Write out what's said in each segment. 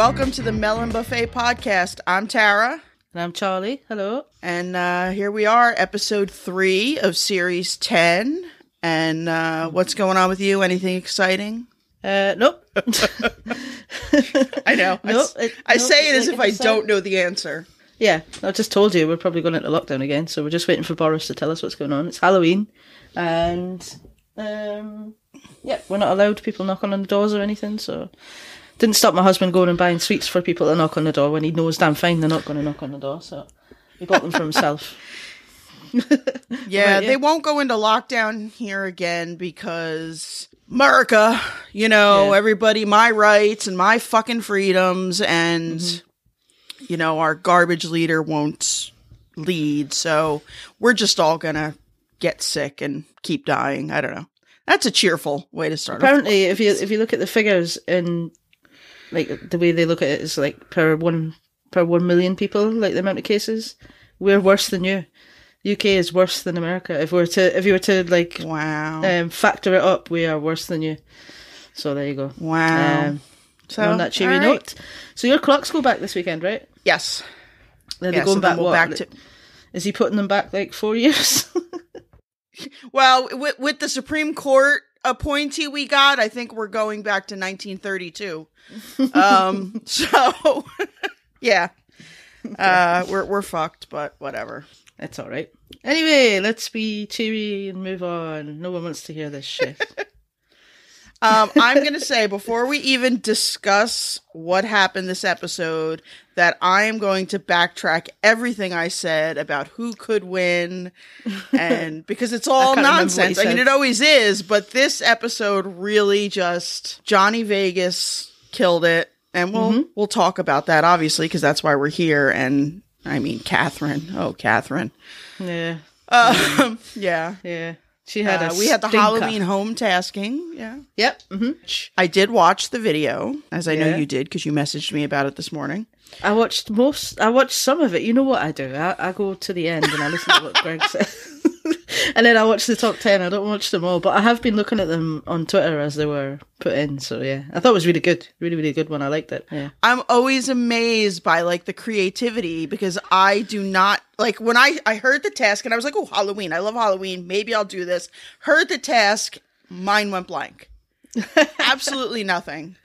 Welcome to the Melon Buffet podcast. I'm Tara, And I'm Charlie. Hello. and uh, here we are, episode three of series 10. And uh, what's going on with you? Anything exciting? Uh, nope. I know. I, Nope, s- it- I nope, say it as like if I I don't know the answer. yeah, I just told you we're probably going into lockdown again, so we're just waiting for Boris to tell us what's going on. It's Halloween, and um, yeah, we're not allowed people knocking on the doors or anything. So didn't stop my husband going and buying sweets for people to knock on the door when he knows damn fine they're not going to knock on the door. So he bought them for himself. Yeah, Right, yeah. they won't go into lockdown here again because America, you know, Yeah. everybody, my rights and my fucking freedoms, and, Mm-hmm. you know, our garbage leader won't lead. So we're just all gonna get sick and keep dying. I don't know. That's a cheerful way to start. Apparently, if you if you look at the figures in like the way they look at it is like per one per one million people, like the amount of cases, we're worse than you. UK is worse than America. If we were to if you were to like Wow. um, factor it up, we are worse than you. So there you go. wow. Um, so on that cheery right. note, so your clocks go back this weekend, right? Yes. They're Yeah, going so back. what? back to Is he putting them back like four years? Well, with, with the Supreme Court appointee we got, I think we're going back to 1932. um, so yeah, uh, we're we're fucked, but whatever. That's all right. Anyway, let's be cheery and move on. No one wants to hear this shit. Um, I'm gonna say before we even discuss what happened this episode, that I am going to backtrack everything I said about who could win, and because it's all what nonsense. I mean, it always is, but this episode really just Johnny Vegas killed it, and we'll Mm-hmm. we'll talk about that obviously because that's why we're here. And I mean, Katherine, oh Katherine, yeah, um, yeah. yeah. She had Uh, a we had the stinker. Halloween home tasking, yeah. Yep. hmm I did watch the video, as I know you did because you messaged me about it this morning. I watched most. I watched some of it. You know what I do? I, I go to the end and I listen to what Greg says, and then I watch the top ten. I don't watch them all, but I have been looking at them on Twitter as they were put in. So yeah, I thought it was really good, really really good one. I liked it. Yeah. I'm always amazed by like the creativity because I do not like when I I heard the task and I was like, oh Halloween, I love Halloween. Maybe I'll do this. Heard the task, mine went blank. Absolutely nothing.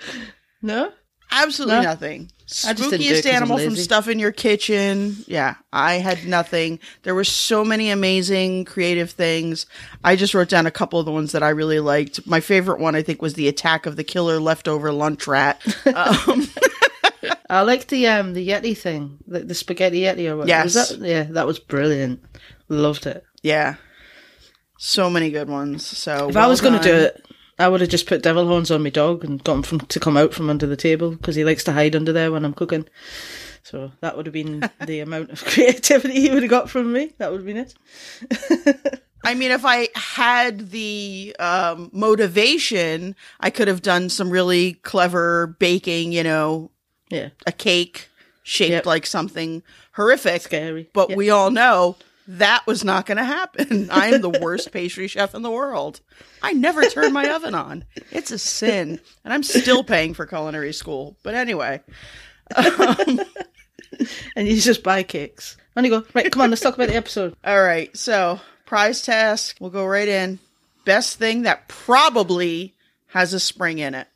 No. Absolutely No. nothing. I just didn't do it Spookiest animal from stuff in your kitchen. Yeah, I had nothing. There were so many amazing creative things. I just wrote down a couple of the ones that I really liked. My favorite one, I think, was the attack of the killer leftover lunch rat. Um, I like the um the Yeti thing, the, the spaghetti Yeti or what? Yes. That? Yeah, that was brilliant. Loved it. yeah, so many good ones. So If I was going to do it, I would have just put devil horns on my dog and got him from, to come out from under the table because he likes to hide under there when I'm cooking. So that would have been the amount of creativity he would have got from me. That would have been it. I mean, if I had the um, motivation, I could have done some really clever baking. You know, Yeah, a cake shaped Yep. like something horrific. scary. But Yeah. we all know that was not going to happen. I am the worst pastry chef in the world. I never turn my oven on. It's a sin. And I'm still paying for culinary school. But anyway, um, and you just buy cakes. And you go right. Come on, let's talk about the episode. all right. So, prize task, we'll go right in. Best thing that probably has a spring in it.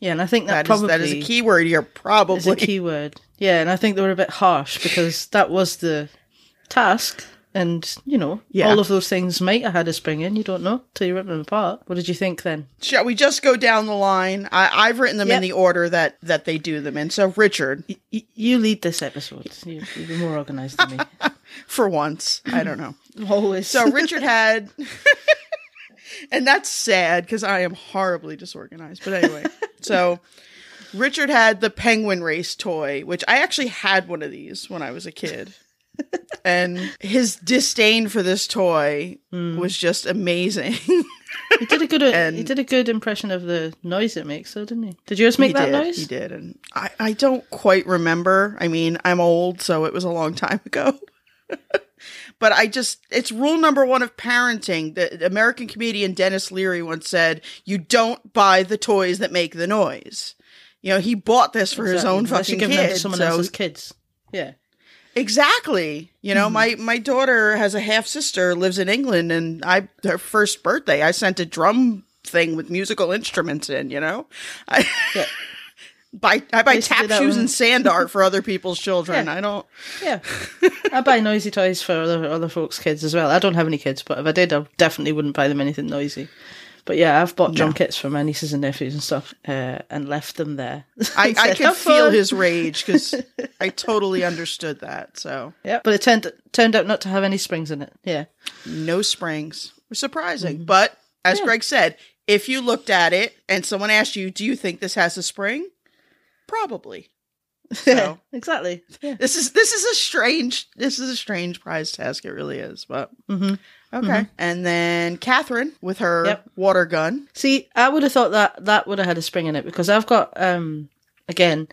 Yeah, and I think That that, is probably that is a key word here. Probably. is a key word. Yeah, and I think they were a bit harsh because that was the task. And, you know, Yeah. all of those things might have had a spring in. You don't know till you rip them apart. What did you think then? Shall we just go down the line? I, I've written them in the order that that they do them in. So, Richard, Y- you lead this episode. You, you're more organised than me. for once, I don't know. Always. So Richard had, and that's sad because I am horribly disorganized. But anyway, so Richard had the penguin race toy, which I actually had one of these when I was a kid. And his disdain for this toy hmm. was just amazing. he did a good. Uh, and- he did a good impression of the noise it makes, though, didn't he? Did yours make that did, noise? He did, and I, I don't quite remember. I mean, I'm old, so it was a long time ago. but I just, it's rule number one of parenting. The American comedian Denis Leary once said, "You don't buy the toys that make the noise." You know, he bought this for his own Unless fucking kids. someone so else's kids. Yeah. Exactly. You know, mm-hmm. my my daughter has a half sister lives in England, and I her first birthday I sent a drum thing with musical instruments in. You know, I Yeah. buy I buy do tap shoes when- and sand art for other people's children. Yeah. I don't. Yeah. I buy noisy toys for other other folks' kids as well. I don't have any kids, but if I did, I definitely wouldn't buy them anything noisy. But yeah, I've bought drum kits for my nieces and nephews and stuff, uh, and left them there. I, I "Have feel his rage because I totally understood that. So Yeah, but it turned turned out not to have any springs in it. Yeah, no springs. Surprising, Mm-hmm. but as Greg said, if you looked at it and someone asked you, "Do you think this has a spring?" Probably. So exactly. Yeah. this is this is a strange this is a strange prize task. It really is. But okay, and then Katherine with her Mm-hmm. Yep. water gun. See, I would have thought that that would have had a spring in it because I've got um again,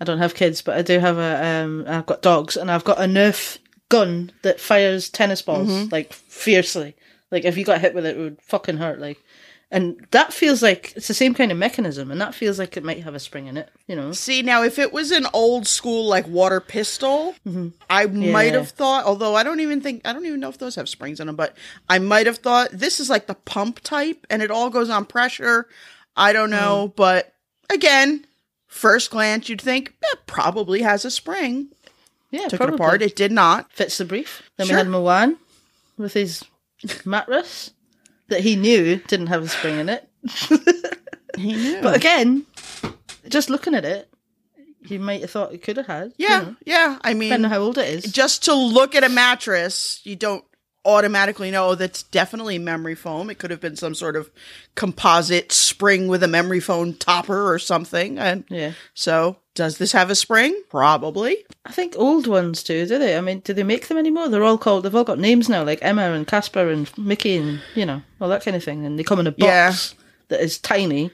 I don't have kids, but I do have a um I've got dogs and I've got a Nerf gun that fires tennis balls like fiercely. Like if you got hit with it, it would fucking hurt. Like, and that feels like it's the same kind of mechanism, and that feels like it might have a spring in it. You know? See now, if it was an old school like water pistol, I might Mm-hmm. Yeah. have thought. Although I don't even think I don't even know if those have springs in them, but I might have thought this is like the pump type, and it all goes on pressure. I don't know, Mm. but again, first glance, you'd think it probably has a spring. Yeah, Took probably. it apart, it did not. fits the brief. Then Sure. we had Mawaan with his mattress that he knew didn't have a spring in it. He knew. But again, just looking at it, you might have thought it could have had. you yeah, know, yeah. I mean, depending on how old it is. just to look at a mattress, you don't automatically know oh, that's definitely memory foam. It could have been some sort of composite spring with a memory foam topper or something. And Yeah. so, does this have a spring? Probably. I think old ones do, do they? I mean, do they make them anymore? They're all called, they've all got names now, like Emma and Casper and Mickey and, you know, all that kind of thing. And they come in a box Yeah. that is tiny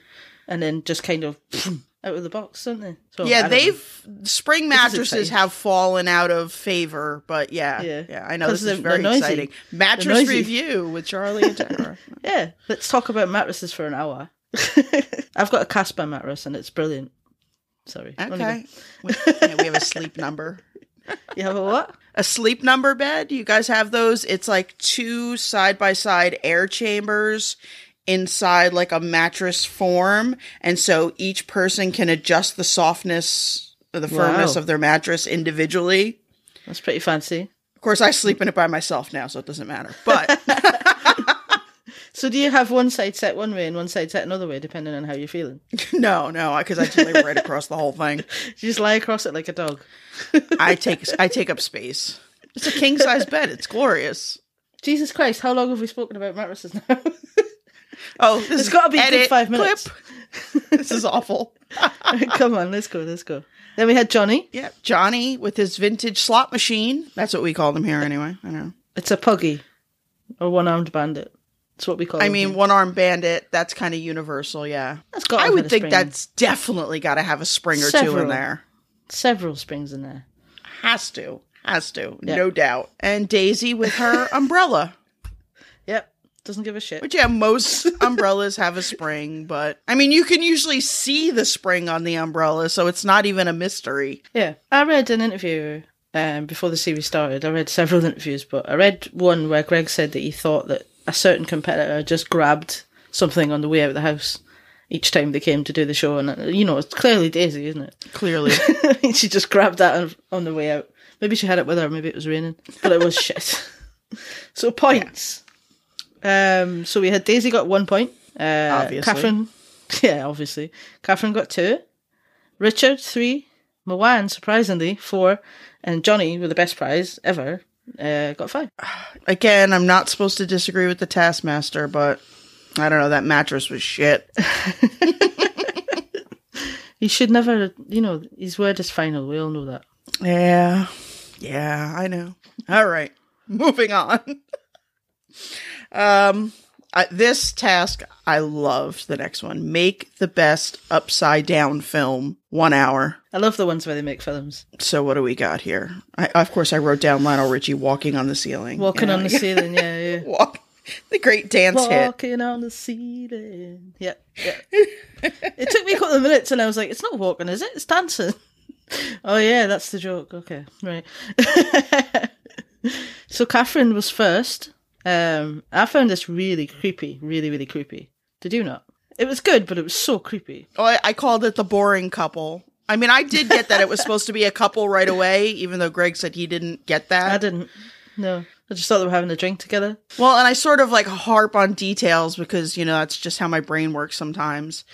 and then just kind of out of the box, don't they? So, Yeah, don't know. they've spring mattresses have fallen out of favor, but yeah, Yeah. yeah, I know this is very exciting. Mattress review with Charlie and Tara. Yeah, let's talk about mattresses for an hour. I've got a Casper mattress and it's brilliant. Sorry. Okay, we, yeah, we have a sleep number. You have a what? a sleep number bed. You guys have those? It's like two side by side air chambers inside like a mattress form. And so each person can adjust the softness or the firmness Wow. of their mattress individually. That's pretty fancy. Of course, I sleep in it by myself now, so it doesn't matter. But So do you have one side set one way and one side set another way, depending on how you're feeling? no, no, because I just lay right across the whole thing. You just lie across it like a dog. I take I take up space. It's a king size bed. It's glorious. Jesus Christ, how long have we spoken about mattresses now? Oh, this It's is gotta be a good five minutes. clip. this is awful. Come on, let's go, let's go. Then we had Johnny. Yeah, Johnny with his vintage slot machine. That's what we call them here, anyway. I know. It's a puggy or one armed bandit. That's what we call I mean, here. one-armed bandit. That's kind of universal. Yeah, That's got I would think that's definitely got to have a spring or two in there. several springs in there. Has to, has to, no doubt. And Daisy with her umbrella. Doesn't give a shit. But yeah, most umbrellas have a spring, but I mean, you can usually see the spring on the umbrella, so it's not even a mystery. Yeah, I read an interview um, before the series started. I read several interviews, but I read one where Greg said that he thought that a certain competitor just grabbed something on the way out of the house each time they came to do the show, and uh, you know it's clearly Daisy, isn't it? Clearly, she just grabbed that on, on the way out. Maybe she had it with her. Maybe it was raining, but it was shit. So points. Um, so we had Daisy got one point. Uh, Obviously. Katherine, yeah, obviously. Katherine got two. Richard three. Mawaan surprisingly four, and Johnny with the best prize ever uh, got five. again, I'm not supposed to disagree with the taskmaster, but I don't know. That mattress was shit. He should never, you know, his word is final. We all know that. Yeah. Yeah, I know. All right. Moving on. um I, this task I loved the next one. Make the best upside down film. 1 hour. I love the ones where they make films. So what do we got here? I, of course I wrote down Lionel Richie walking on the ceiling. Walking Yeah. on the ceiling, yeah, yeah. Walk. The great dance hit. Walking on the ceiling. Yeah, yeah. it took me a couple of minutes, and I was like, "It's not walking, is it? It's dancing." oh yeah, that's the joke. Okay, right. so Katherine was first. Um, I found this really creepy, really, really creepy. Did you not? It was good, but it was so creepy. Oh, I, I called it the boring couple. I mean, I did get that it was supposed to be a couple right away, even though Greg said he didn't get that. I didn't. No, I just thought they were having a drink together. Well, and I sort of like harp on details because, you know, that's just how my brain works sometimes.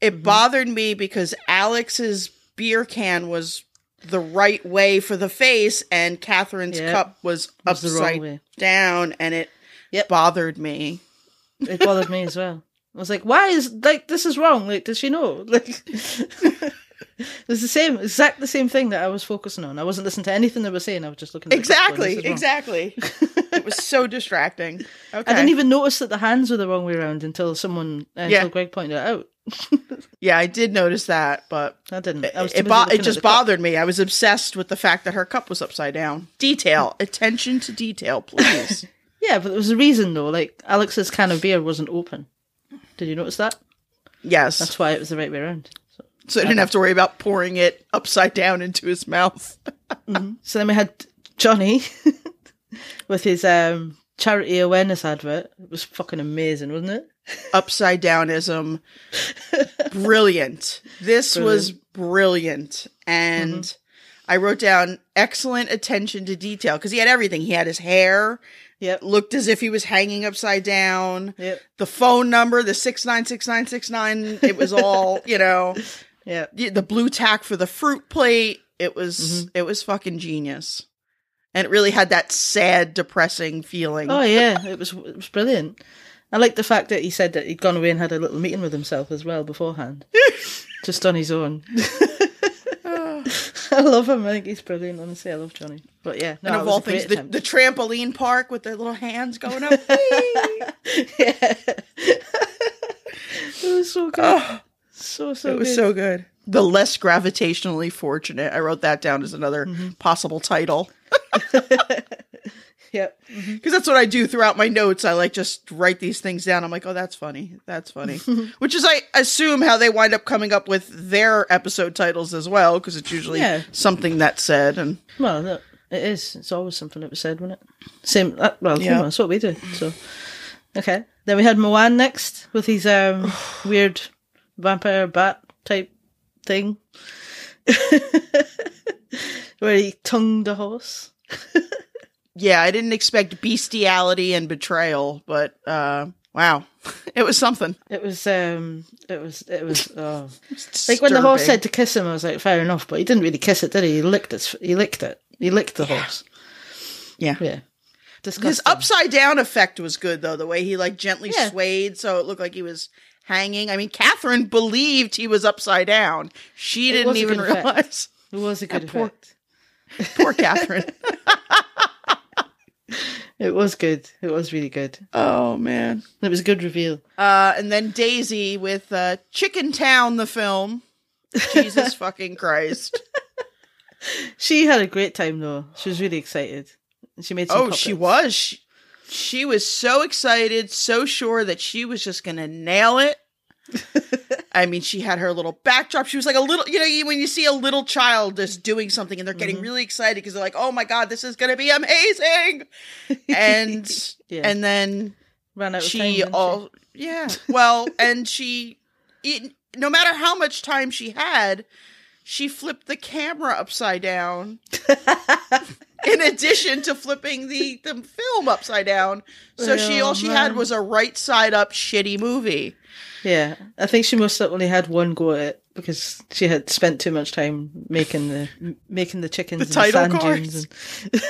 It bothered me because Alex's beer can was the right way for the face and Katherine's Yep. cup was Was the wrong upside way. down and it Yep. bothered me. It bothered me as well. I was like, "Why is like this is wrong? Like, does she know?" Like, it's the same, exact the same thing that I was focusing on. I wasn't listening to anything they were saying. I was just looking. At Exactly, going, "This is wrong." exactly. it was so distracting. Okay. I didn't even notice that the hands were the wrong way around until someone, uh, Yeah. until Greg pointed it out. yeah, I did notice that, but that didn't. It, it, bo- it just the cup. bothered me. I was obsessed with the fact that her cup was upside down. Detail, attention to detail, please. Yeah, but there was a reason though. Like Alex's can of beer wasn't open. Did you notice that? yes, That's why it was the right way around. So, so I didn't have to worry about pouring it upside down into his mouth. so then we had Johnny with his um, charity awareness advert. It was fucking amazing, wasn't it? Upside downism, brilliant. This was brilliant, and Mm-hmm. I wrote down excellent attention to detail because he had everything. He had his hair. Yep. Looked as if he was hanging upside down. Yep. The phone number, the six nine six nine six nine. It was all you know. Yeah. the the Blu Tack for the fruit plate. It was Mm-hmm. it was fucking genius, and it really had that sad, depressing feeling. Oh yeah, it was it was brilliant. I like the fact that he said that he'd gone away and had a little meeting with himself as well beforehand, just on his own. I love him. I think he's brilliant. Honestly, I love Johnny. But yeah, no, and of all things, the, the trampoline park with their little hands going up. Yeah. it was so good. so so it was good. so good. The less gravitationally fortunate. I wrote that down as another Mm-hmm. possible title Yep. because that's what I do throughout my notes. I like just write these things down. I'm like, oh, that's funny. That's funny. Which is, I assume, how they wind up coming up with their episode titles as well because it's usually Yeah. something that's said and. Well, it is. It's always something that was said, wasn't it? Same. Uh, well, Yeah. yeah. that's what we do. So, okay. Then we had Mawaan next with his um weird vampire bat type thing, where he tongued a horse. yeah, I didn't expect bestiality and betrayal, but uh wow. It was something. It was um, it was it was oh. like when the horse said to kiss him, I was like, fair enough, but he didn't really kiss it, did he? He licked it. He licked it. He licked the horse. Yeah. Yeah. His upside down effect was good though, the way he like gently Yeah. swayed so it looked like he was hanging. I mean, Katherine believed he was upside down. She It didn't even good effect. realize. It was a good poor- effect. Poor Katherine. It was good. It was really good. oh man. It was a good reveal. Uh and then Daisy with uh Chicken Town the film. Jesus fucking Christ. She had a great time though. She was really excited. She made some Oh, she was. She, she was so excited, so sure that she was just going to nail it. I mean, she had her little backdrop. She was like a little, you know, when you see a little child just doing something and they're getting Mm-hmm. really excited because they're like, "Oh my god, this is going to be amazing!" And Yeah. and then ran out time. she all yeah, well, and she, it, no matter how much time she had, she flipped the camera upside down in addition to flipping the, the film upside down. So she Oh, all she had was a right side up shitty movie. Yeah, I think she must have only had one go at it because she had spent too much time making the making the chickens The and title sand cards. dunes. And,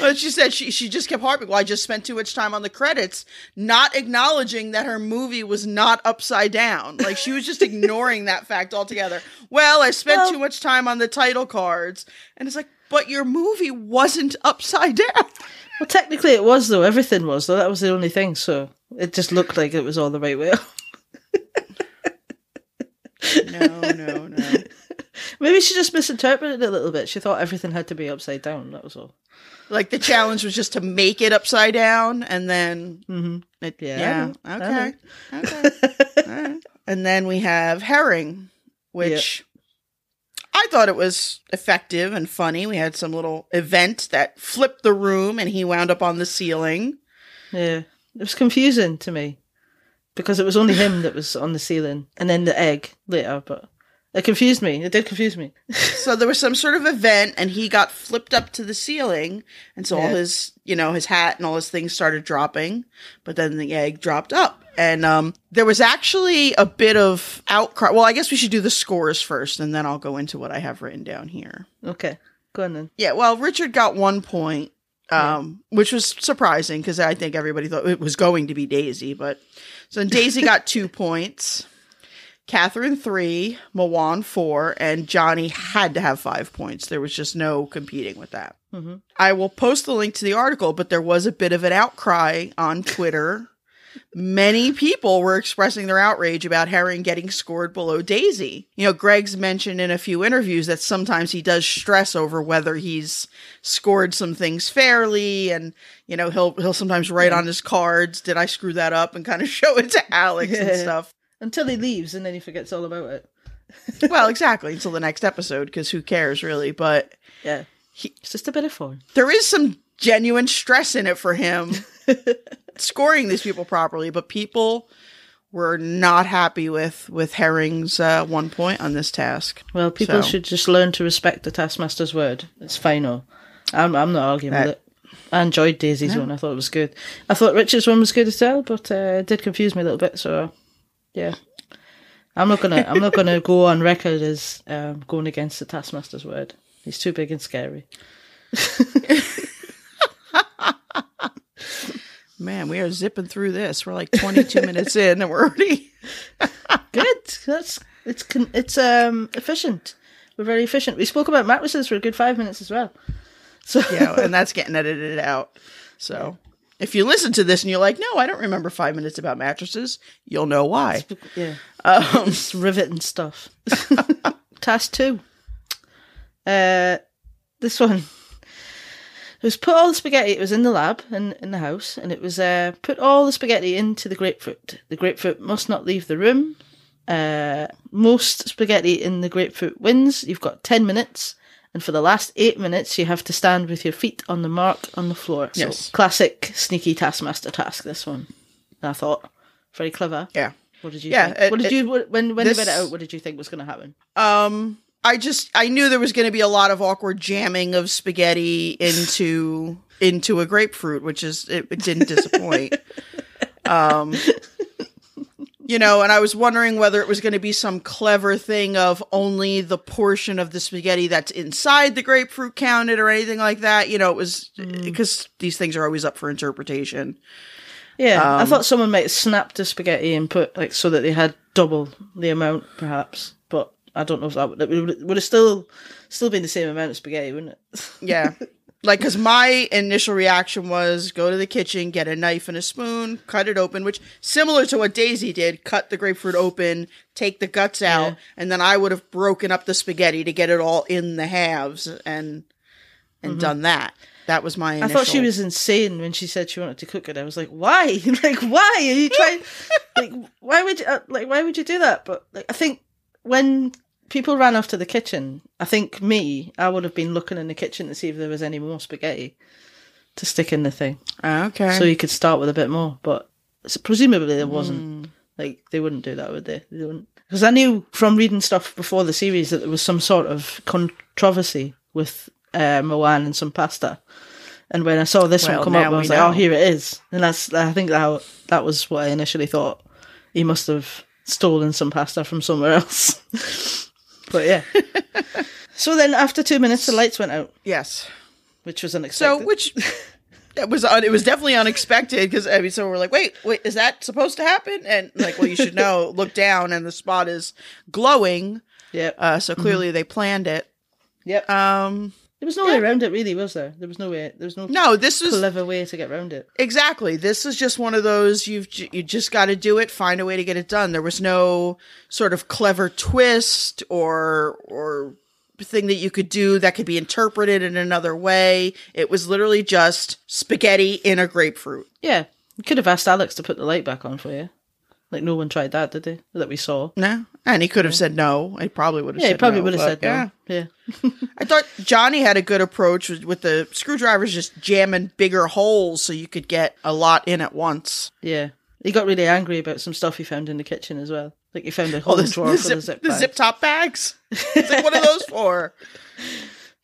But she said she she just kept harping. Well, I just spent too much time on the credits, not acknowledging that her movie was not upside down. Like she was just ignoring that fact altogether. Well, I spent Well- too much time on the title cards, and it's like, but your movie wasn't upside down. Well, technically it was though. Everything was though. That was the only thing. So it just looked like it was all the right way. up. No, no, no. Maybe she just misinterpreted it a little bit. She thought everything had to be upside down. That was all. Like the challenge was just to make it upside down, and then Mm-hmm. it, Yeah, yeah, okay, okay. Right. And then we have herring, which I thought it was effective and funny. We had some little event that flipped the room and he wound up on the ceiling. Yeah. It was confusing to me because it was only him that was on the ceiling and then the egg later, but it confused me. It did confuse me. so there was some sort of event and he got flipped up to the ceiling and so all his, you know, his hat and all his things started dropping, but then the egg dropped up. And um there was actually a bit of outcry. Well, I guess we should do the scores first and then I'll go into what I have written down here. Okay. Go on then. Yeah, well, Richard got 1 point. Um, which was surprising because I think everybody thought it was going to be Daisy, but so Daisy got two points, Katherine three, Mawaan four, and Johnny had to have five points. There was just no competing with that. Mhm. I will post the link to the article, but there was a bit of an outcry on Twitter. Many people were expressing their outrage about Herring getting scored below Daisy. You know, Greg's mentioned in a few interviews that sometimes he does stress over whether he's scored some things fairly and you know, he'll he'll sometimes write on his cards, did I screw that up and kind of show it to Alex and stuff. Until he leaves and then he forgets all about it. Well, exactly, until the next episode because who cares really, but Yeah. He- it's just a bit of fun. there is some genuine stress in it for him scoring these people properly, but people were not happy with with Herring's uh, one point on this task. Well, people So- should just learn to respect the Taskmaster's word. It's final. I'm, I'm not arguing That- with it. I enjoyed Daisy's one. I thought it was good. I thought Richard's one was good as well, but uh, it did confuse me a little bit. So, yeah, I'm not gonna I'm not gonna go on record as um, going against the Taskmaster's word. He's too big and scary. Man, we are zipping through this. We're like 22 minutes in, and we're already. Good. That's it's con- it's um efficient. We're very efficient. We spoke about mattresses for a good five minutes as well. So Yeah, and that's getting edited out. So if you listen to this and you're like, no, I don't remember five minutes about mattresses, you'll know why. Yeah. Um, It's riveting stuff. Task two. Uh, this one. It was put all the spaghetti. It was in the lab and in the house, and it was uh, put all the spaghetti into the grapefruit. The grapefruit must not leave the room. Uh, most spaghetti in the grapefruit wins. You've got ten minutes, and for the last eight minutes, you have to stand with your feet on the mark on the floor. So, Yes. classic sneaky taskmaster task. This one, I thought, very clever. yeah. What did you Yeah, think? it- what did it- you when when this- they read it out? What did you think was going to happen? Um, I just I knew there was going to be a lot of awkward jamming of spaghetti into into a grapefruit, which is it, it didn't disappoint. um, you know, and I was wondering whether it was going to be some clever thing of only the portion of the spaghetti that's inside the grapefruit counted or anything like that. You know, it was because these things are always up for interpretation. Yeah, I Um, thought someone might have snapped the spaghetti and put like so that they had double the amount, perhaps. But I don't know if that would, it would, have still still been the same amount of spaghetti, wouldn't it? Yeah. Like, because my initial reaction was go to the kitchen, get a knife and a spoon, cut it open, which similar to what Daisy did, cut the grapefruit open, take the guts out, Yeah. and then I would have broken up the spaghetti to get it all in the halves and and done that. That was my. Mm-hmm. I thought she was insane when she said she wanted to cook it. I was like, why? like, why are you trying? like, why would you? Uh, like, why would you do that? But like, I think when people ran off to the kitchen, I think me, I would have been looking in the kitchen to see if there was any more spaghetti to stick in the thing. okay. so you could start with a bit more. But presumably there wasn't. Like they wouldn't do that, would they? They wouldn't. Because I knew from reading stuff before the series that there was some sort of controversy with uh, Mawaan and some pasta. And when I saw this Well, one come up, I was like, know. "Oh, here it is." And that's I think that that was what I initially thought. He must have stolen some pasta from somewhere else. but yeah. so then, after two minutes, the lights went out, yes. which was unexpected. So, which it was un- it was definitely unexpected because I mean, so we're like, wait, wait, is that supposed to happen? And like, well, you should know. Look down, and the spot is glowing. yeah. Uh, so clearly they planned it. yep. Um, There was no way around it, really, was there? There was no way. There was no, no, this was clever way to get around it. exactly. This is just one of those you've you just got to do it. Find a way to get it done. There was no sort of clever twist or or thing that you could do that could be interpreted in another way. It was literally just spaghetti in a grapefruit. Yeah, you could have asked Alex to put the light back on for you. Like no one tried that, did they? That we saw. No, and he could have said no. He probably would have. Yeah, said he probably no, would have said no. Yeah, Yeah. I thought Johnny had a good approach with, with the screwdrivers, just jamming bigger holes so you could get a lot in at once. Yeah. He got really angry about some stuff he found in the kitchen as well. Like he found a whole Oh, the, drawer the zip, of zip the bags. zip top bags. It's like, what are those for?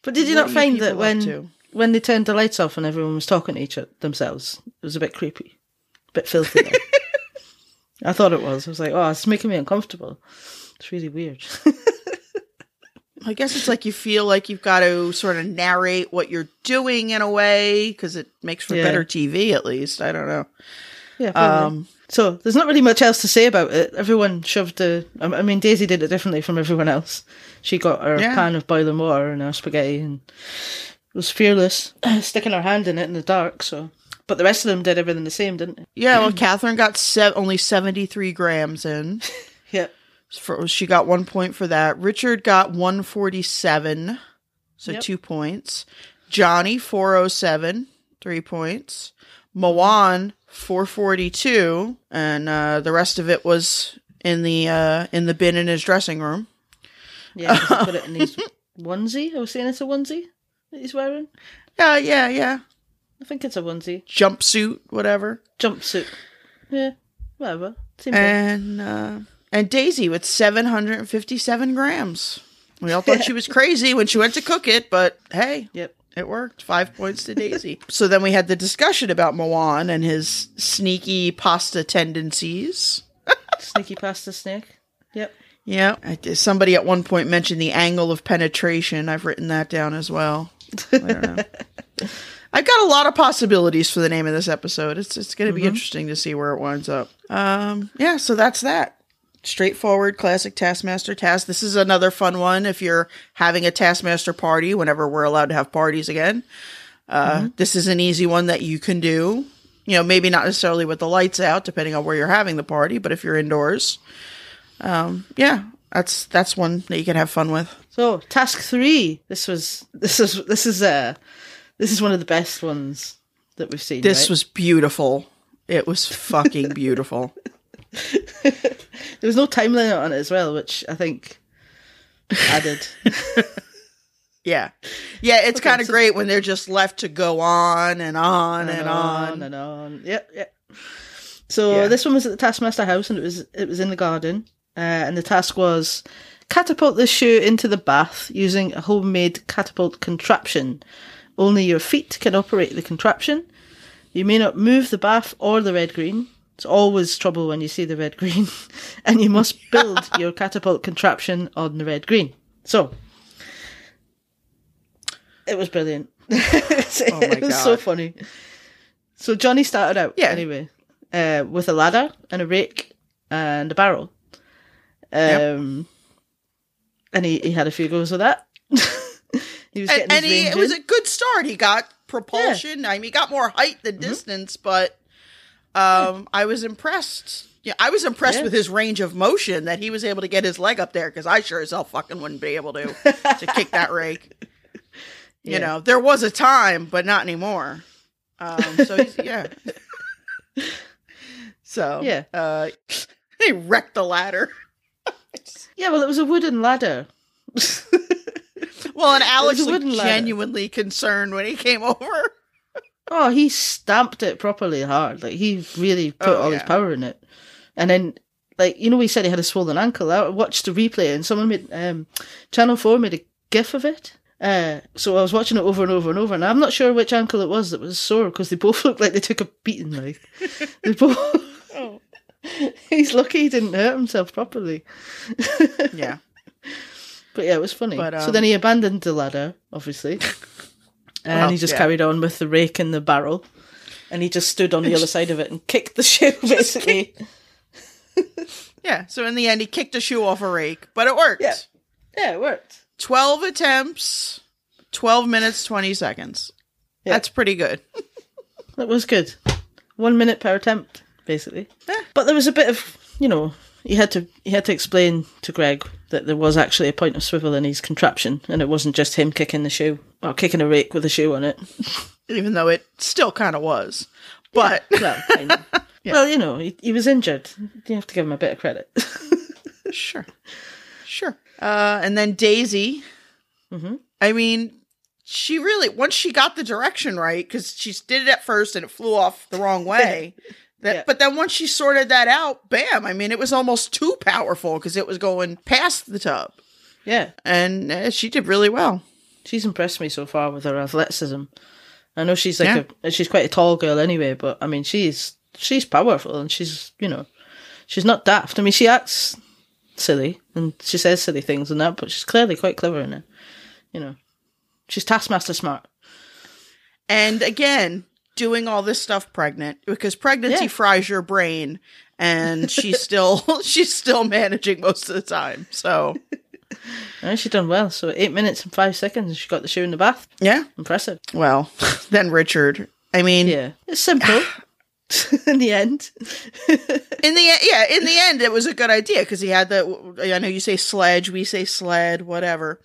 But did you What not you find that when when they turned the lights off and everyone was talking to each other themselves, it was a bit creepy, a bit filthy. I thought it was. I was like, oh, it's making me uncomfortable. It's really weird. I guess it's like you feel like you've got to sort of narrate what you're doing in a way because it makes for Yeah. better TV, at least. I don't know. yeah. Um, so there's not really much else to say about it. Everyone shoved the. I I mean, Daisy did it differently from everyone else. She got her Yeah. pan of boiling water and her spaghetti and was fearless, sticking her hand in it in the dark. So, but the rest of them did everything the same, didn't they? yeah, well, Katherine got se- only 73 grams in. Yeah. For, she got one point for that. Richard got 147, so Yep. two points. Johnny, 407, three points. Mawaan, 442, and uh, the rest of it was in the uh, in the bin in his dressing room. Yeah, put it in his onesie. I was saying it's a onesie that he's wearing. Yeah, yeah, yeah. I think it's a onesie. Jumpsuit, whatever. Jumpsuit. Yeah, whatever. Same thing. And uh, and Daisy with 757 grams. We all thought she was crazy when she went to cook it, but hey, Yep. it worked. Five points to Daisy. so then we had the discussion about Mawaan and his sneaky pasta tendencies. Sneaky pasta snake. Yep. Yeah. I Somebody at one point mentioned the angle of penetration. I've written that down as well. I don't know. I've got a lot of possibilities for the name of this episode. It's it's going to be interesting to see where it winds up. Um, yeah, so that's that. Straightforward, classic Taskmaster task. This is another fun one if you're having a Taskmaster party. Whenever we're allowed to have parties again, uh, this is an easy one that you can do. You know, maybe not necessarily with the lights out, depending on where you're having the party. But if you're indoors, um, yeah, that's that's one that you can have fun with. So task three. This was this is this is uh this is one of the best ones that we've seen. This right? was beautiful. It was fucking beautiful. there was no time limit on it as well, which I think added. Yeah. Yeah, it's kind of so- great when they're just left to go on and on and, and on. on and on. Yep, yep. So Yeah. this one was at the Taskmaster house, and it was it was in the garden, uh, and the task was catapult the shoe into the bath using a homemade catapult contraption. Only your feet can operate the contraption. You may not move the bath or the red green. It's always trouble when you see the red green, and you must build your catapult contraption on the red green. So it was brilliant. Oh my it was so funny. So Johnny started out Yeah. anyway uh, with a ladder and a rake and a barrel. Yep. Um, and he, he had a few goes with that. He was And, and he, it was a good start. He got propulsion. I mean, he got more height than Mm-hmm. distance, but um, I was impressed. Yeah, I was impressed Yeah. with his range of motion that he was able to get his leg up there because I sure as hell fucking wouldn't be able to to kick that rake. You know, there was a time, but not anymore. Um, so he's, yeah. So Yeah. uh, he wrecked the ladder. yeah, well, it was a wooden ladder. Well, and Alex looked genuinely concerned when he came over. oh, he stamped it properly hard. Like he really put Oh, all his power in it. And then, like you know, we said he had a swollen ankle. I watched the replay, and someone made um, Channel Four made a GIF of it. Uh, so I was watching it over and over and over, and I'm not sure which ankle it was that was sore because they both looked like they took a beating. Like they both. Oh. He's lucky he didn't hurt himself properly. Yeah. But yeah, it was funny. But, so um, then he abandoned the ladder, obviously, and Well, he just yeah. carried on with the rake and the barrel, and he just stood on the other side of it and kicked the shoe, basically. Yeah. So in the end, he kicked a shoe off a rake, but it worked. Yeah. Yeah, it worked. 12 attempts, 12 minutes, 20 seconds. Yeah. That's pretty good. That was good. One minute per attempt, basically. Yeah. But there was a bit of, you know, he had to he had to explain to Greg that there was actually a point of swivel in his contraption, and it wasn't just him kicking the shoe or kicking a rake with a shoe on it. Even though it still kind of was. But Well, kind of. Yeah. Well, you know, he, he was injured. You have to give him a bit of credit. Sure. Sure. Uh, and then Daisy. hmm I mean, she really once she got the direction right because she did it at first and it flew off the wrong way. That, Yeah. But then once she sorted that out, bam! I mean, it was almost too powerful because it was going past the tub, Yeah, and uh, she did really well. she's impressed me so far with her athleticism. I know she's like a she's quite a tall girl anyway, but I mean she's she's powerful and she's you know she's not daft. I mean she acts silly and she says silly things and that, but she's clearly quite clever in it. You know, she's taskmaster smart. And again, doing all this stuff pregnant because pregnancy Yeah. fries your brain, and she's still she's still managing most of the time. So she's done well. So eight minutes and five seconds, she got the shoe in the bath. yeah. Impressive. Well, then Richard. I mean, Yeah, it's simple. in the end, in the e- yeah, in the end, it was a good idea because he had the. I know you say sledge, we say sled, whatever.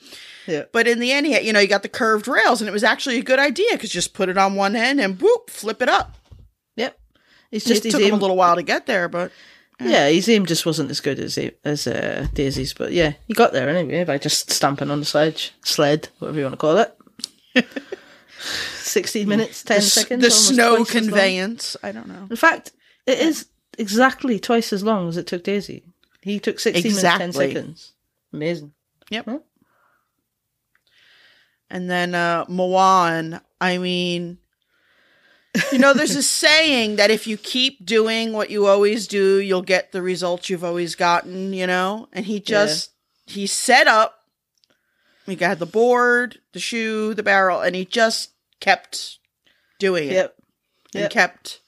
yeah, But in the end, he had, you know, you got the curved rails, and it was actually a good idea because just put it on one end and whoop, flip it up. yep. It's Just it took him a little while to get there, but Yeah, his aim just wasn't as good as as uh, Daisy's, but yeah, he got there anyway by just stamping on the sledge, sled, whatever you want to call it. Sixty minutes, ten the, seconds. the snow twice as long. conveyance. I don't know. In fact, it is exactly twice as long as it took Daisy. He took sixty minutes, ten seconds. Amazing. Yep. Huh? And then uh Mawaan, I mean you know, there's a saying that if you keep doing what you always do, you'll get the results you've always gotten, you know? And he just he set up he got the board, the shoe, the barrel, and he just kept doing it. Yep. And Yep. kept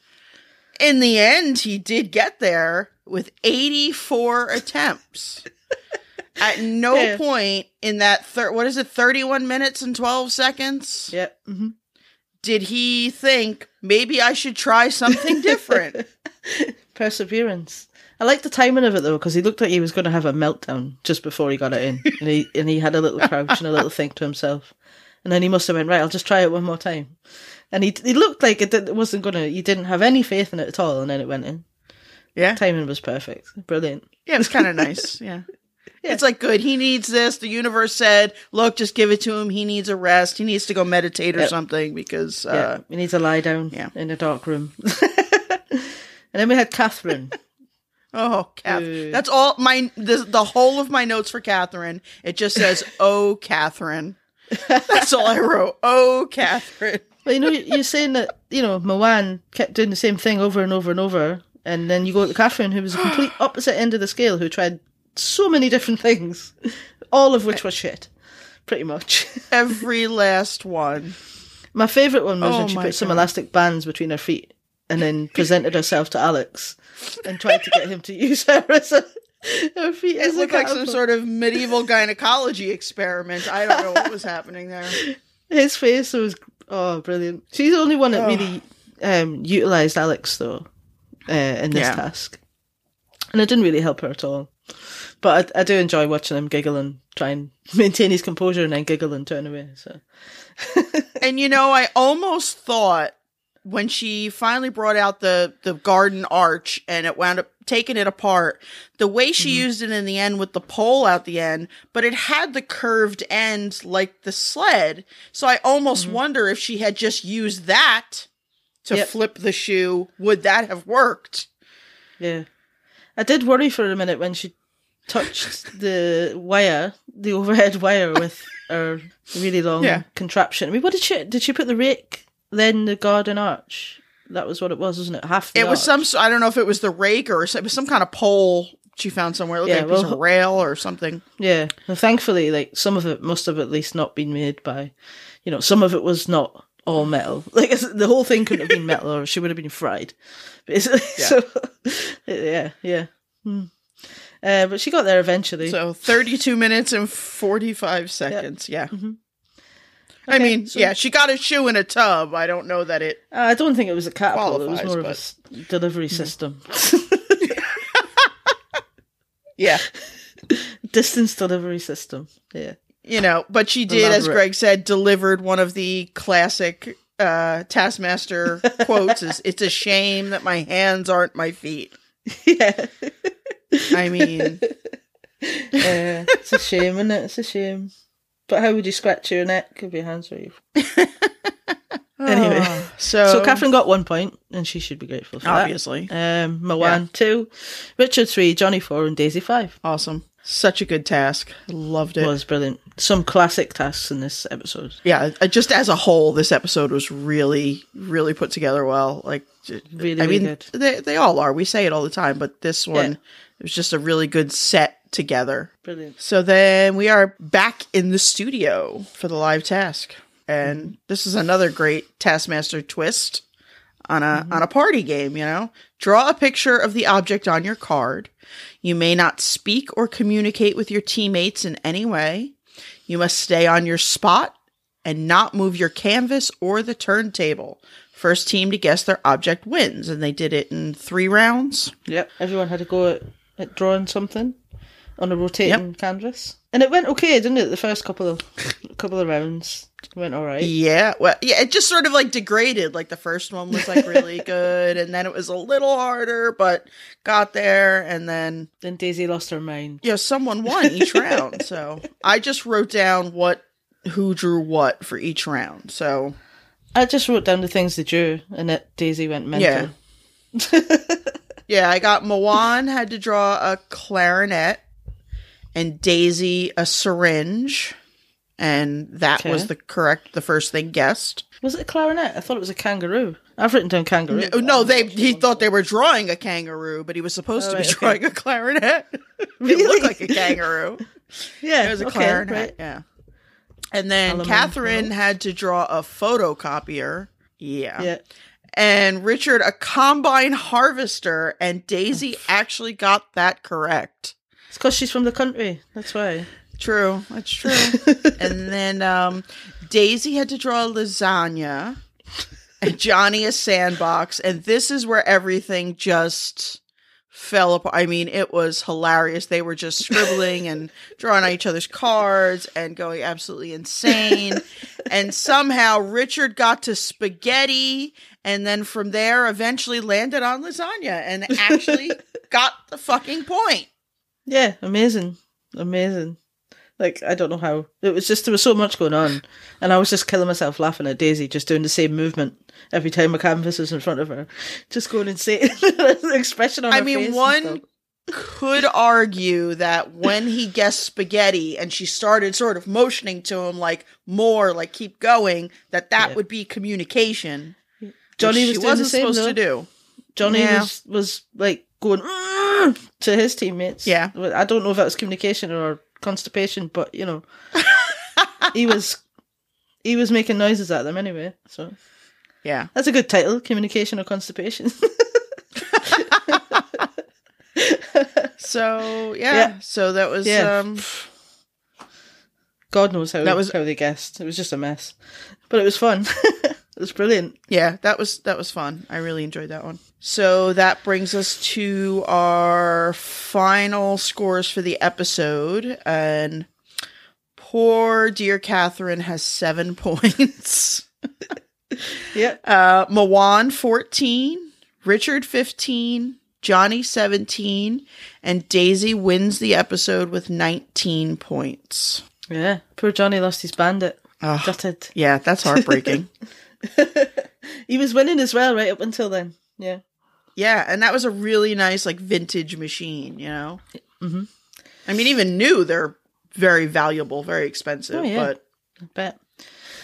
in the end he did get there with 84 attempts. At no Yeah. point in that thir- what is it 31 minutes and 12 seconds Yep. hmm did he think maybe I should try something different. Perseverance. I like the timing of it though, because he looked like he was going to have a meltdown just before he got it in, and he and he had a little crouch and a little think to himself, and then he must have went right. I'll just try it one more time, and he he looked like it, did, it wasn't going to. He didn't have any faith in it at all, and then it went in. yeah. Timing was perfect, brilliant. Yeah, it's kind of nice. Yeah. It's like good. He needs this. The universe said, "Look, just give it to him. He needs a rest. He needs to go meditate or Yep. something because yeah, uh we need to lie down yeah. in a dark room. and then we had Katherine. oh, Katherine. That's all my the, the whole of my notes for Katherine. It just says, "Oh, Katherine." That's all I wrote. Oh, Katherine. Well, you know, you're saying that you know Mawaan kept doing the same thing over and over and over, and then you go to Katherine, who was a complete opposite end of the scale, who tried so many different things, all of which was shit, pretty much. Every last one. My favourite one was Oh when she put some elastic bands between her feet, and then presented herself to Alex, and tried to get him to use her as a It looked like some sort of medieval gynecology experiment. I don't know what was happening there. His face was oh brilliant. She's the only one that Oh. really um, utilized Alex though uh, in this Yeah. task, and it didn't really help her at all. But I, I do enjoy watching him giggle and try and maintain his composure, and then giggle and turn away. So And you know, I almost thought when she finally brought out the the garden arch and it wound up taking it apart, the way she mm-hmm. used it in the end with the pole out the end, but it had the curved end like the sled. So I almost mm-hmm. wonder if she had just used that to Yep. flip the shoe, would that have worked? yeah, I did worry for a minute when she touched the wire, the overhead wire with her really long Yeah. contraption. I mean, what did she did she put the rake then the garden arch? That was what it was, wasn't it? Half. It was arch. some. I don't know if it was the rake or some- it was some kind of pole she found somewhere. It looked Yeah, like a piece of rail or something. Yeah, well, thankfully, like some of it must have at least not been made by, you know, some of it was not all metal. Like the whole thing couldn't have been metal, or she would have been fried. Basically, Yeah. so yeah, yeah. Hmm. Uh, but she got there eventually. So 32 minutes and 45 seconds. Yeah. I Mm-hmm. Okay, mean, so- yeah, she got a shoe in a tub. I don't know that it. Uh, I don't think it was a catapult. It was more of a delivery system, Yeah. distance delivery system. Yeah, You know, but she did, as Greg said, delivered one of the classic uh, Taskmaster quotes is "It's a shame that my hands aren't my feet." yeah. I mean, Uh, it's a shame, isn't it? It's a shame. But how would you scratch your neck if your hands were you? Anyway. oh, so So Katherine got one point, and she should be grateful for obviously that. Um, Mawaan two, Richard three, Johnny four, and Daisy five. awesome, such a good task. Loved it. Was brilliant. Some classic tasks in this episode. yeah, just as a whole, this episode was really, really put together well. Like, Really, I really mean, good. they they all are. We say it all the time, but this one, Yeah. it was just a really good set together. Brilliant. So then we are back in the studio for the live task. And mm-hmm. this is another great Taskmaster twist on a mm-hmm. on a party game, you know. Draw a picture of the object on your card. You may not speak or communicate with your teammates in any way. You must stay on your spot and not move your canvas or the turntable. First team to guess their object wins, and they did it in 3 rounds. Yep. Everyone had to go at, at drawing something on a rotating canvas, and it went okay, didn't it? The first couple of couple of rounds went all right. Yeah, well, yeah, it just sort of like degraded. Like the first one was like really good, and then it was a little harder, but got there, and then Then Daisy lost her mind. Yeah, someone won each round. So I just wrote down what who drew what for each round. So I just wrote down the things they drew, and that Daisy went mental. Yeah. yeah, I got Mawaan had to draw a clarinet, and Daisy a syringe, and that Okay. was the correct the first thing guessed. Was it a clarinet? I thought it was a kangaroo. I've written down kangaroo. No, no, they he thought they were drawing a kangaroo, but he was supposed Oh, to right, be okay. drawing a clarinet. it Really? looked like a kangaroo. Yeah, It was a okay, clarinet. right. Yeah. And then Element, Katherine had to draw a photocopier. Yeah. Yeah. And Richard a combine harvester, and Daisy actually got that correct. It's because she's from the country. That's why. True, that's true. and then um, Daisy had to draw lasagna, and Johnny a sandbox, and this is where everything just fell apart. I mean, it was hilarious. They were just scribbling and drawing on each other's cards and going absolutely insane. and somehow Richard got to spaghetti, and then from there, eventually landed on lasagna, and actually got the fucking point. Yeah, amazing, amazing. Like I don't know how it was. Just there was so much going on, and I was just killing myself laughing at Daisy just doing the same movement every time a canvas was in front of her, just going insane. the expression on I mean, one could argue that when he guessed spaghetti and she started sort of motioning to him like more, like keep going, that that Yeah. would be communication. Johnny she was doing wasn't the same supposed though. to do. Johnny Yeah. was was like going "Mm," to his teammates. Yeah. I don't know if that was communication or constipation, but you know, he was he was making noises at them anyway. So Yeah. that's a good title: communication or constipation. So yeah, Yeah. so that was Yeah. um God knows how That was- how they guessed. It was just a mess, but it was fun. it was brilliant. yeah, that was that was fun. I really enjoyed that one. So that brings us to our final scores for the episode and poor dear Katherine has 7 points. Yeah, Uh, Mawaan 14, Richard 15, Johnny 17, and Daisy wins the episode with 19 points. yeah. Poor Johnny lost his bandit. Ugh. Gutted. Yeah, that's heartbreaking. He was winning as well, right up until then. Yeah. Yeah, and that was a really nice, like, vintage machine, you know? Mhm. I mean, even new, they're very valuable, very expensive, Oh, yeah. but I bet.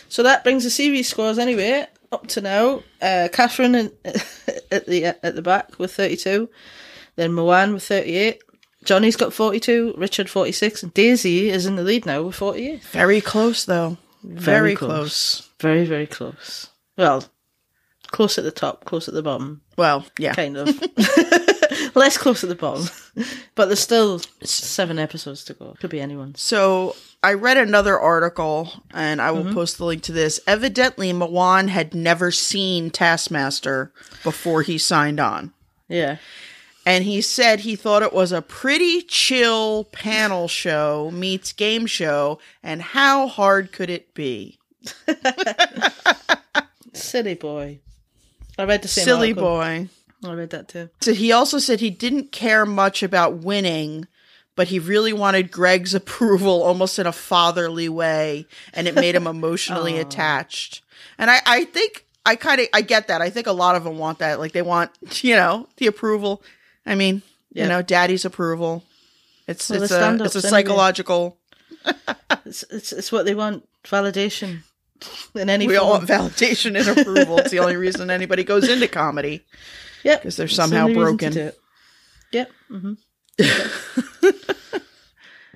So that brings the series scores anyway up to now. Uh, Katherine in, at the at the back with thirty two, then Mawaan with thirty eight. Johnny's got forty two, Richard forty six, and Daisy is in the lead now with forty eight. very close, though. Very, close. Very very close. Well, close at the top, close at the bottom, Well, yeah. kind of. Less close at the bottom, but there's still seven episodes to go. Could be anyone. So I read another article, and I Mm-hmm. will post the link to this. Evidently, Mawaan had never seen Taskmaster before he signed on. Yeah. And he said he thought it was a pretty chill panel show meets game show, and how hard could it be? City boy. I read the same Silly article. boy. I read that too. So he also said he didn't care much about winning, but he really wanted Greg's approval almost in a fatherly way, and it made him emotionally attached. And I, I think I kind of I get that. I think a lot of them want that. Like they want, you know, the approval. I mean, Yeah. you know, daddy's approval. It's Well, it's a it's a psychological. It's, it's it's what they want. Validation in any We all want validation and approval. it's the only reason anybody goes into comedy. Yep. 'Cause they're the somehow to broken. Yep. hmm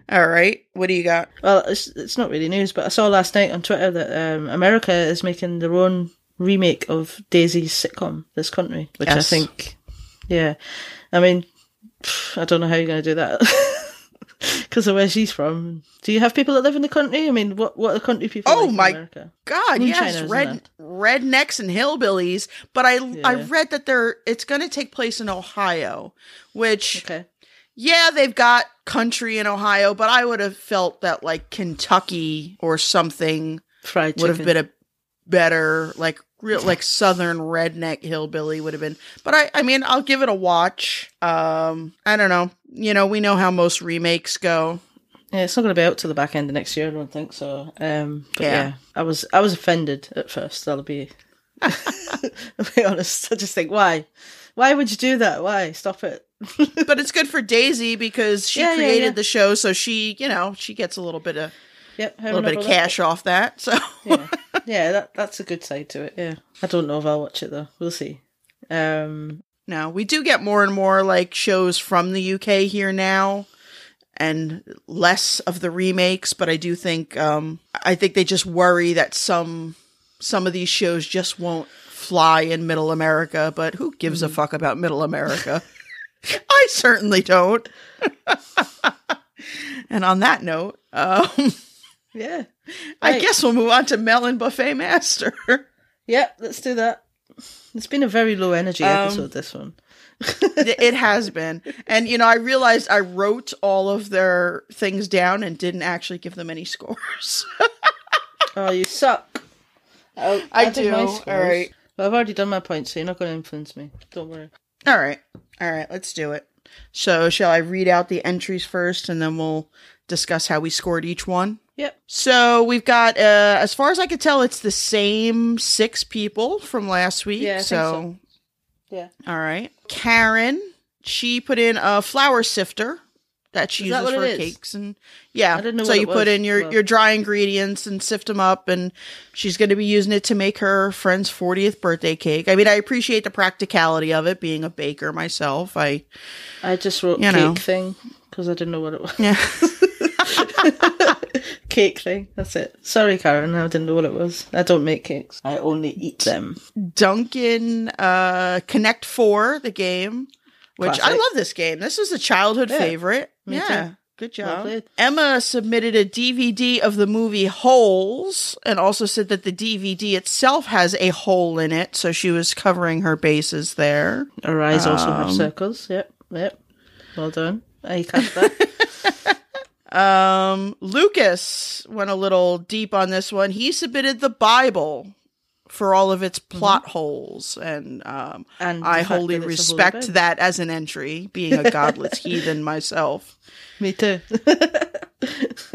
All right, what do you got? Well, it's it's not really news, but I saw last night on Twitter that um, America is making their own remake of Daisy's sitcom, This Country, which Yes. I think, yeah, I mean, I don't know how you're going to do that because of where she's from. Do you have people that live in the country? I mean, what what are country people? Oh like my- America? God, yes, isn't red rednecks and hillbillies. But I I read that they're it's going to take place in Ohio, which Okay, yeah, they've got country in Ohio, but I would have felt that like Kentucky or something fried would have been a better like real like southern redneck hillbilly would have been. But I I mean, I'll give it a watch. Um, I don't know. You know, we know how most remakes go. Yeah, it's not going to be out till the back end of next year. I don't think so. Um, but Yeah. yeah. I was I was offended at first. That'll be, I'll be honest. I just think why, why would you do that? Why stop it? but it's good for Daisy because she Yeah, yeah, created yeah. the show, so she, you know, she gets a little bit of Yep, a little bit of cash off that. So Yeah, yeah, that that's a good side to it. Yeah, I don't know if I'll watch it though. We'll see. Um, now we do get more and more like shows from the UK here now, and less of the remakes. But I do think, um, I think they just worry that some some of these shows just won't fly in Middle America. But who gives a fuck about Middle America? I certainly don't. and on that note, um, yeah, I guess we'll move on to Melon Buffet Master. yeah, let's do that. It's been a very low energy Um, episode. This one. it has been. And, you know, I realized I wrote all of their things down and didn't actually give them any scores. Oh, you suck. I'll, I I'll do. my All. Well, I've already done my points, so you're not going to influence me. Don't worry. all right. All right. Let's do it. So, shall I read out the entries first and then we'll discuss how we scored each one? Yep. So, we've got, uh, as far as I could tell, it's the same six people from last week. Yeah, think so. Yeah. All right. Karen, she put in a flour sifter that she Is uses what for cakes and yeah. I didn't know so what you it put in your Well- your dry ingredients and sift them up and she's going to be using it to make her friend's 40th birthday cake. I mean, I appreciate the practicality of it being a baker myself. I I just wrote You cake know. thing because I didn't know what it was. yeah. cake thing. That's it. Sorry, Karen. I didn't know what it was. I don't make cakes. I only eat them. Duncan uh Connect 4 the game, which I love this game. This is a childhood Yeah, favorite. me yeah. too. Good job. Emma submitted a DVD of the movie Holes and also said that the DVD itself has a hole in it, so she was covering her bases there. Our eyes also Um, have circles. Yep. Yep. Well done. I catch that. Um, Lucas went a little deep on this one. He submitted the Bible for all of its plot holes, and um, And I wholly holy respect that as an entry, being a godless heathen myself. Me too. clever.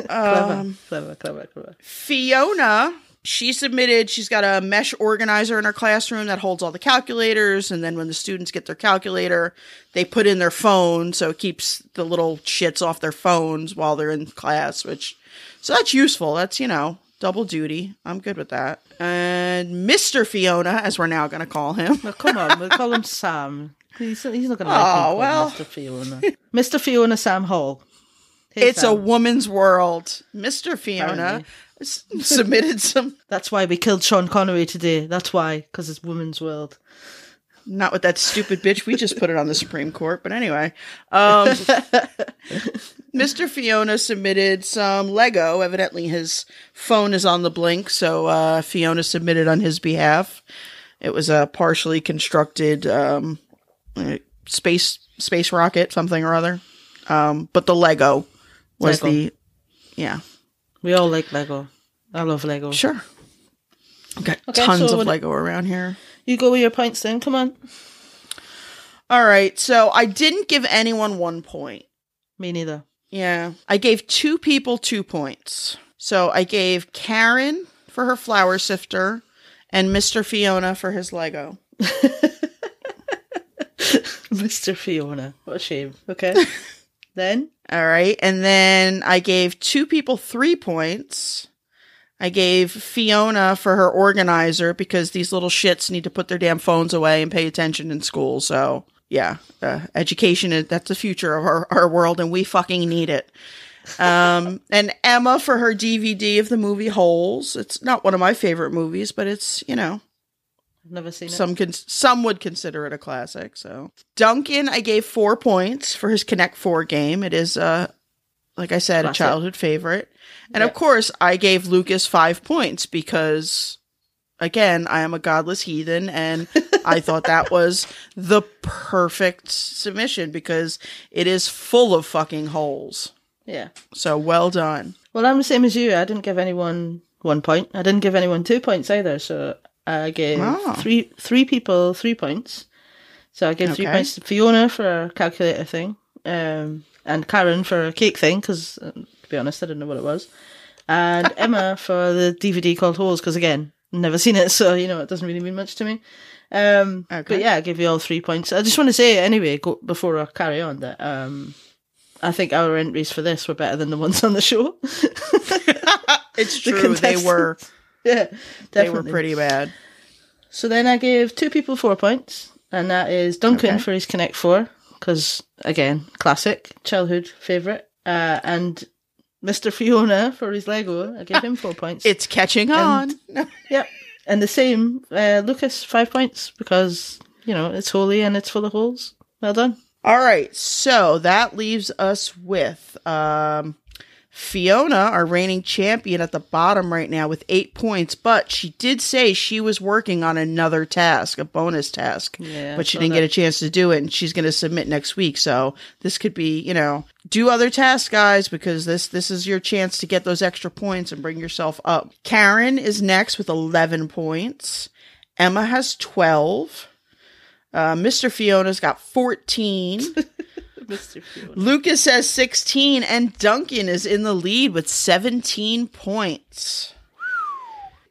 Um, clever. Clever. Clever. Fiona, she submitted, she's got a mesh organizer in her classroom that holds all the calculators. And then when the students get their calculator, they put in their phone. So it keeps the little shits off their phones while they're in class, which, so that's useful. That's, you know, double duty. I'm good with that. And Mr. Fiona, as we're now going to call him. Well, come on. We'll call him Sam. He's, he's not going to Oh, like well. Mr. Fiona. Mr. Fiona Sam Hall. Hey, It's a woman's world. Mr. Fiona Apparently. Submitted some, That's why we killed Sean Connery today. That's why, because it's women's world. not with that stupid bitch. We just put it on the Supreme Court. But anyway, um, Mr. Fiona submitted some Lego. Evidently, his phone is on the blink, so uh, Fiona submitted on his behalf. It was a partially constructed um, space space rocket, something or other. Um, but the Lego was Lego. the yeah We all like Lego. I love Lego. sure. I've got Okay, tons so of Lego around here. You go with your points then. Come on. All right, so I didn't give anyone one point. Me neither. Yeah. I gave two people two points. So I gave Karen for her flour sifter and Mr. Fiona for his Lego. Mr. Fiona. What a shame. Okay. then All right. And then I gave two people three points. I gave Fiona for her organizer because these little shits need to put their damn phones away and pay attention in school. So, yeah, uh, education is that's the future of our, our world and we fucking need it. Um, and Emma for her DVD of the movie Holes. It's not one of my favorite movies, but it's, you know, I've never seen it. some con- some would consider it a classic. So Duncan, I gave four points for his Connect Four game. It is, uh, like I said, Classic. a childhood favorite. And of course, I gave Lucas five points because, again, I am a godless heathen, and I thought that was the perfect submission because it is full of fucking holes. Yeah. So well done. Well, I'm the same as you. I didn't give anyone one point. I didn't give anyone two points either. So I gave Oh. three three people three points. So I gave three Okay. points to Fiona for a calculator thing, um, and Karen for a cake thing because, to be honest, I didn't know what it was, and Emma for the DVD called Holes because again, never seen it, so you know it doesn't really mean much to me. Um, Okay. But yeah, I give you all three points. I just want to say anyway, go, before I carry on, that um, I think our entries for this were better than the ones on the show. It's The true. They were yeah, they were pretty bad. So then I gave two people four points, and that is Duncan Okay. for his Connect Four, because again, classic childhood favorite, uh, and Mr. Fiona for his Lego. I gave him four points. It's catching on. Yep, and the same uh, Lucas five points because you know it's holy and it's full of holes. Well done. All right, so that leaves us with um, Fiona, our reigning champion, at the bottom right now with eight points. But she did say she was working on another task, a bonus task, Yeah, but she didn't that. get a chance to do it, and she's going to submit next week. So this could be, you know, do other tasks, guys, because this this is your chance to get those extra points and bring yourself up. Karen is next with eleven points. Emma has twelve. Uh, Mr. Fiona's got 14. Mr. Lucas has 16, and Duncan is in the lead with 17 points.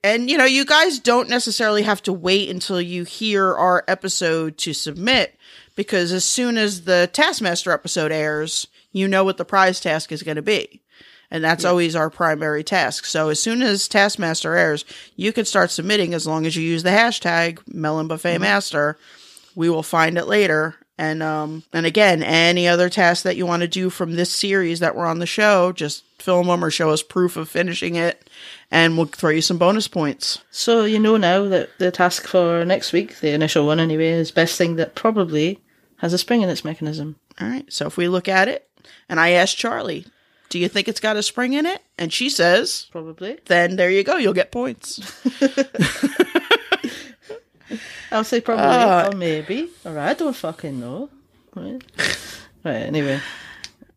And, you know, you guys don't necessarily have to wait until you hear our episode to submit, because as soon as the Taskmaster episode airs, you know what the prize task is going to be. And that's always our primary task. So as soon as Taskmaster airs, you can start submitting as long as you use the hashtag Melon Buffet mm-hmm. Master. We will find it later. And um and again, any other tasks that you want to do from this series that were on the show, just film them or show us proof of finishing it, and we'll throw you some bonus points. So you know now that the task for next week, the initial one anyway, is best thing that probably has a spring in its mechanism. All right. So if we look at it, and I asked Charlie, "Do you think it's got a spring in it?" and she says, Probably. "Then there you go. You'll get points." I'll say probably Uh, or maybe. All right, I don't fucking know. Right. right. Anyway,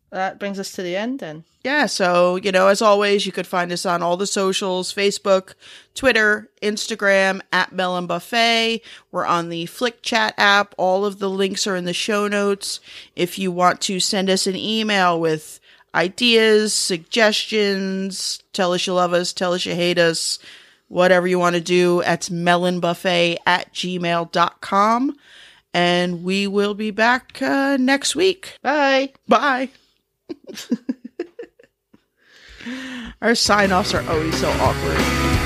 that brings us to the end. Then Yeah, so, you know, as always, you could find us on all the socials Facebook, Twitter, Instagram, at Melon Buffet. We're on the Flick Chat app. All of the links are in the show notes. If you want to send us an email with ideas, suggestions, tell us you love us, tell us you hate us, whatever you want to do, that's melonbuffet at gmail.com. And we will be back uh, next week. bye. Bye. Our sign offs are always so awkward.